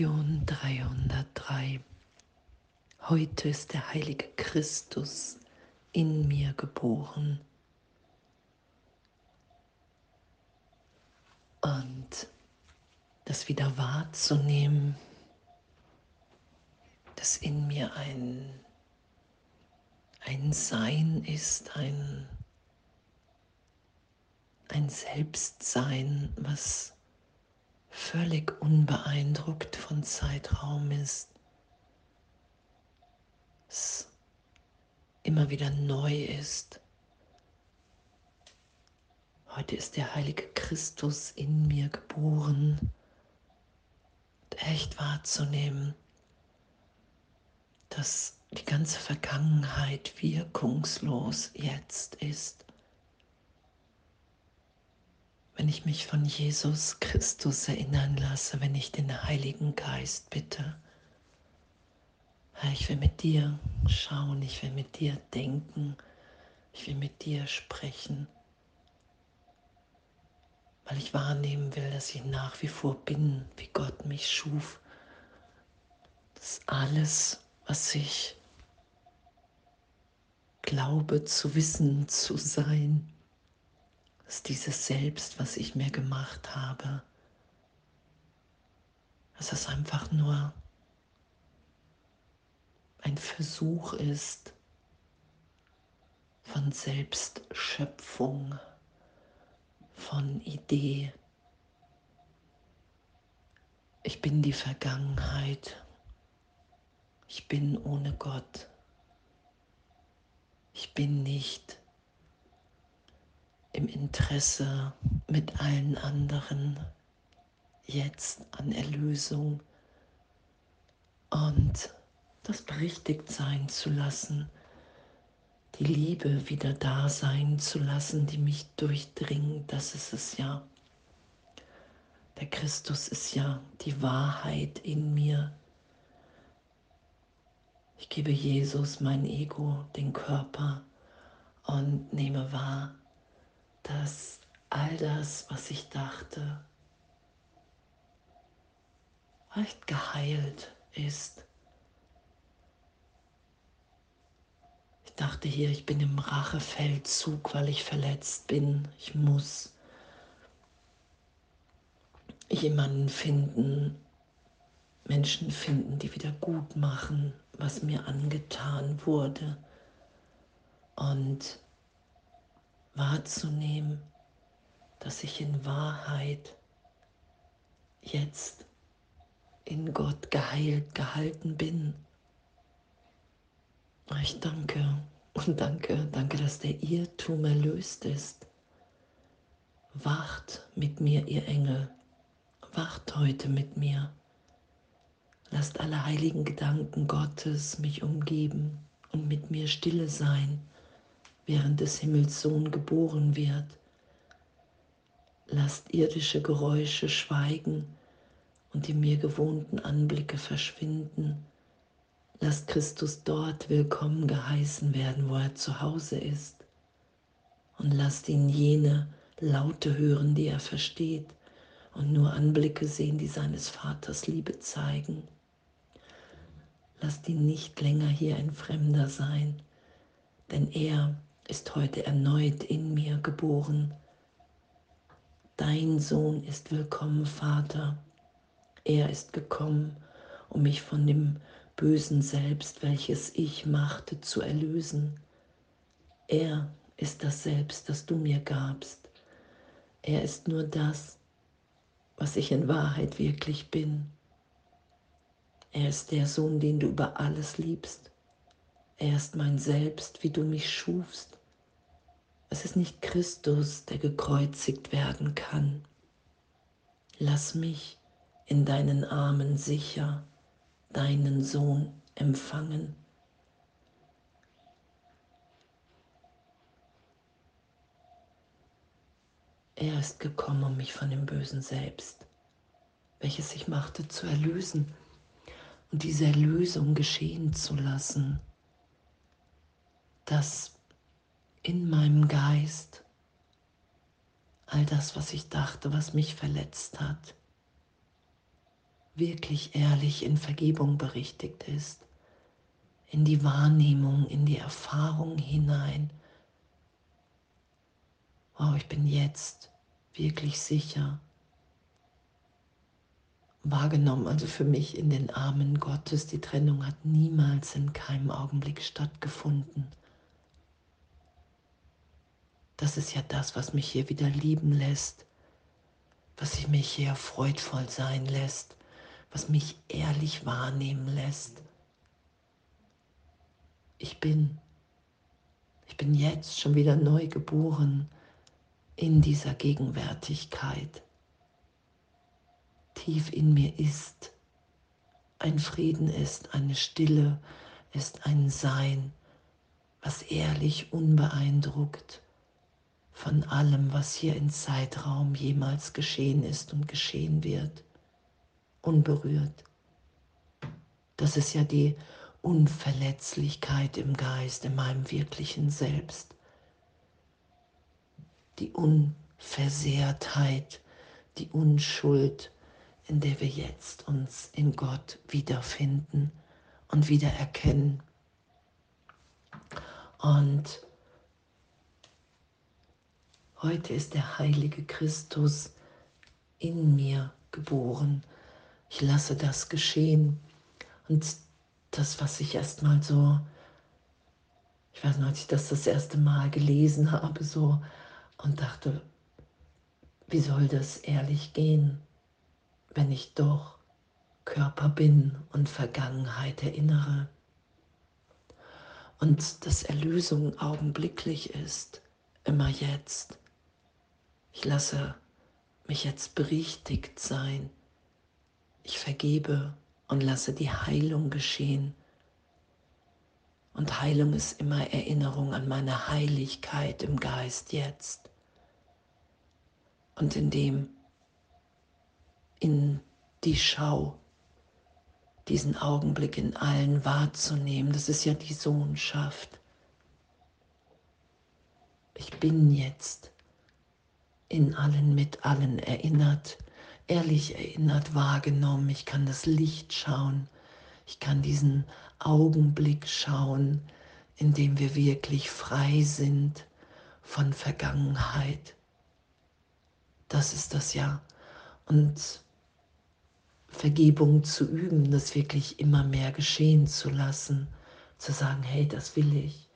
Lektion 303. Heute ist der heilige Christus in mir geboren. Und das wieder wahrzunehmen, dass in mir ein, ein Sein ist, ein, ein Selbstsein, was völlig unbeeindruckt von Zeitraum ist, es immer wieder neu ist. Heute ist der heilige Christus in mir geboren. Und echt wahrzunehmen, dass die ganze Vergangenheit wirkungslos jetzt ist wenn ich mich von Jesus Christus erinnern lasse, wenn ich den Heiligen Geist bitte. Herr, ich will mit dir schauen, ich will mit dir denken, ich will mit dir sprechen, weil ich wahrnehmen will, dass ich nach wie vor bin, wie Gott mich schuf. Dass alles, was ich glaube zu wissen, zu sein, dass dieses Selbst, was ich mir gemacht habe, dass es einfach nur ein Versuch ist von Selbstschöpfung, von Idee. Ich bin die Vergangenheit. Ich bin ohne Gott. Ich bin nicht im Interesse mit allen anderen jetzt an Erlösung und das berichtigt sein zu lassen, die Liebe wieder da sein zu lassen, die mich durchdringt, das ist es ja. Der Christus ist ja die Wahrheit in mir. Ich gebe Jesus mein Ego, den Körper und nehme wahr, dass all das, was ich dachte, recht geheilt ist. Ich dachte hier, ich bin im Rachefeldzug, weil ich verletzt bin. Ich muss jemanden finden, Menschen finden, die wieder gut machen, was mir angetan wurde. Und wahrzunehmen, dass ich in Wahrheit jetzt in Gott geheilt, gehalten bin. Ich danke und danke, danke, dass der Irrtum erlöst ist. Wacht mit mir, ihr Engel, wacht heute mit mir. Lasst alle heiligen Gedanken Gottes mich umgeben und mit mir stille sein während des Himmels Sohn geboren wird. Lasst irdische Geräusche schweigen und die mir gewohnten Anblicke verschwinden. Lasst Christus dort willkommen geheißen werden, wo er zu Hause ist. Und lasst ihn jene Laute hören, die er versteht, und nur Anblicke sehen, die seines Vaters Liebe zeigen. Lasst ihn nicht länger hier ein Fremder sein, denn er ist heute erneut in mir geboren. Dein Sohn ist willkommen, Vater. Er ist gekommen, um mich von dem bösen Selbst, welches ich machte, zu erlösen. Er ist das Selbst, das du mir gabst. Er ist nur das, was ich in Wahrheit wirklich bin. Er ist der Sohn, den du über alles liebst. Er ist mein Selbst, wie du mich schufst. Es ist nicht Christus, der gekreuzigt werden kann. Lass mich in deinen Armen sicher deinen Sohn empfangen. Er ist gekommen, um mich von dem bösen Selbst, welches ich machte, zu erlösen und diese Erlösung geschehen zu lassen, dass in meinem Geist all das, was ich dachte, was mich verletzt hat, wirklich ehrlich in Vergebung berichtigt ist, in die Wahrnehmung, in die Erfahrung hinein. Wow, ich bin jetzt wirklich sicher wahrgenommen, also für mich in den Armen Gottes. Die Trennung hat niemals in keinem Augenblick stattgefunden. Das ist ja das, was mich hier wieder lieben lässt, was mich hier freudvoll sein lässt, was mich ehrlich wahrnehmen lässt. Ich bin, ich bin jetzt schon wieder neu geboren in dieser Gegenwärtigkeit. Tief in mir ist ein Frieden ist, eine Stille ist ein Sein, was ehrlich unbeeindruckt von allem, was hier im Zeitraum jemals geschehen ist und geschehen wird unberührt. Das ist ja die Unverletzlichkeit im Geist, in meinem wirklichen Selbst. Die Unversehrtheit, die Unschuld, in der wir jetzt uns in Gott wiederfinden und wiedererkennen. Und heute ist der heilige Christus in mir geboren ich lasse das geschehen. Und das, was ich erstmal so, ich weiß noch, als ich das das erste Mal gelesen habe, so und dachte, wie soll das ehrlich gehen, wenn ich doch Körper bin und Vergangenheit erinnere? Und dass Erlösung augenblicklich ist, immer jetzt. Ich lasse mich jetzt berichtigt sein ich vergebe und lasse die Heilung geschehen. Und Heilung ist immer Erinnerung an meine Heiligkeit im Geist jetzt. Und in dem, in die Schau, diesen Augenblick in allen wahrzunehmen, das ist ja die Sohnschaft. Ich bin jetzt in allen mit allen erinnert ehrlich erinnert wahrgenommen. Ich kann das Licht schauen. Ich kann diesen Augenblick schauen, in dem wir wirklich frei sind von Vergangenheit. Das ist das ja. Und Vergebung zu üben, das wirklich immer mehr geschehen zu lassen, zu sagen, hey, das will ich.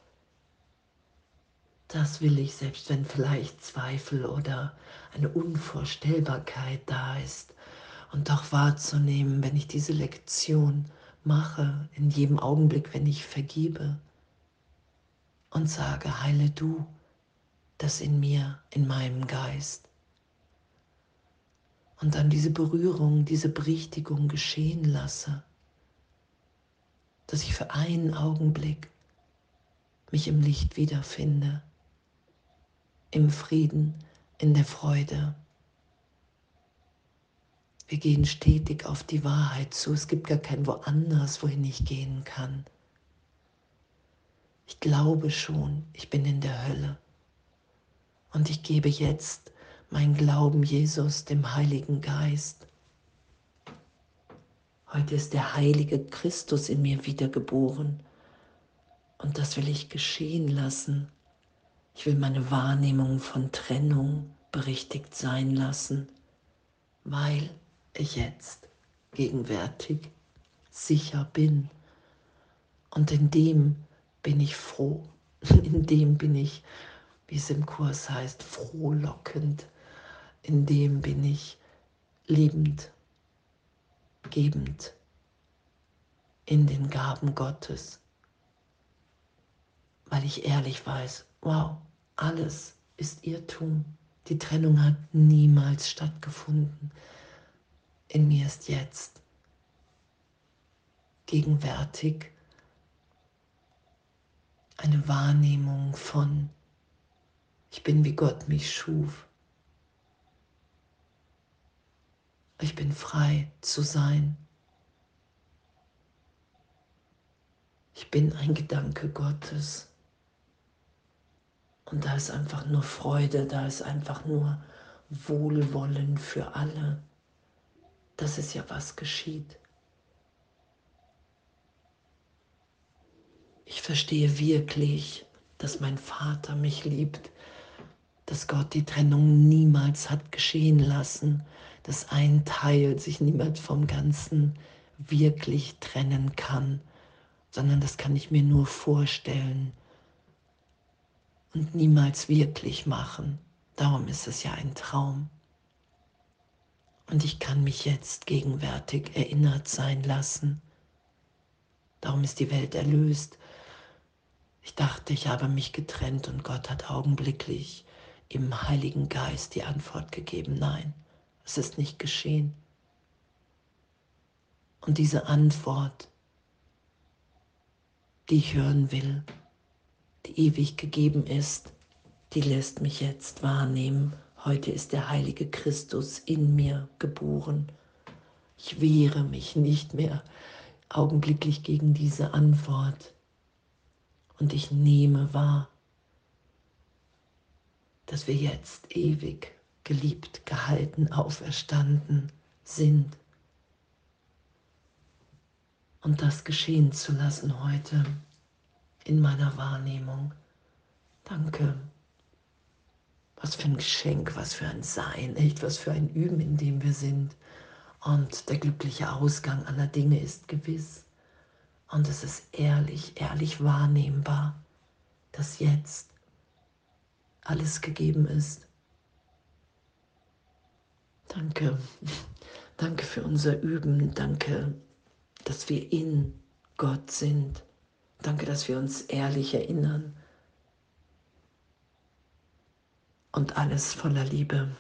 Das will ich, selbst wenn vielleicht Zweifel oder eine Unvorstellbarkeit da ist. Und doch wahrzunehmen, wenn ich diese Lektion mache, in jedem Augenblick, wenn ich vergebe und sage, heile du das in mir, in meinem Geist. Und dann diese Berührung, diese Berichtigung geschehen lasse, dass ich für einen Augenblick mich im Licht wiederfinde im Frieden, in der Freude. Wir gehen stetig auf die Wahrheit zu. Es gibt gar kein woanders, wohin ich gehen kann. Ich glaube schon, ich bin in der Hölle. Und ich gebe jetzt mein Glauben Jesus, dem Heiligen Geist. Heute ist der heilige Christus in mir wiedergeboren. Und das will ich geschehen lassen. Ich will meine Wahrnehmung von Trennung berichtigt sein lassen, weil ich jetzt gegenwärtig sicher bin. Und in dem bin ich froh. In dem bin ich, wie es im Kurs heißt, frohlockend. In dem bin ich liebend, gebend in den Gaben Gottes, weil ich ehrlich weiß, wow, alles ist Irrtum. Die Trennung hat niemals stattgefunden. In mir ist jetzt gegenwärtig eine Wahrnehmung von, ich bin wie Gott mich schuf. Ich bin frei zu sein. Ich bin ein Gedanke Gottes. Und da ist einfach nur Freude, da ist einfach nur Wohlwollen für alle. das ist ja was geschieht. Ich verstehe wirklich, dass mein Vater mich liebt, dass Gott die Trennung niemals hat geschehen lassen, dass ein Teil sich niemals vom Ganzen wirklich trennen kann, sondern das kann ich mir nur vorstellen und niemals wirklich machen. Darum ist es ja ein Traum. Und ich kann mich jetzt gegenwärtig erinnert sein lassen. Darum ist die Welt erlöst. Ich dachte, ich habe mich getrennt und Gott hat augenblicklich im Heiligen Geist die Antwort gegeben, nein, es ist nicht geschehen. Und diese Antwort, die ich hören will, die ewig gegeben ist, die lässt mich jetzt wahrnehmen, heute ist der heilige Christus in mir geboren. Ich wehre mich nicht mehr augenblicklich gegen diese Antwort und ich nehme wahr, dass wir jetzt ewig geliebt, gehalten, auferstanden sind. Und das geschehen zu lassen heute in meiner Wahrnehmung. Danke. Was für ein Geschenk, was für ein Sein, nicht was für ein Üben, in dem wir sind. Und der glückliche Ausgang aller Dinge ist gewiss. Und es ist ehrlich, ehrlich wahrnehmbar, dass jetzt alles gegeben ist. Danke, danke für unser Üben, danke, dass wir in Gott sind. Danke, dass wir uns ehrlich erinnern. Und alles voller Liebe.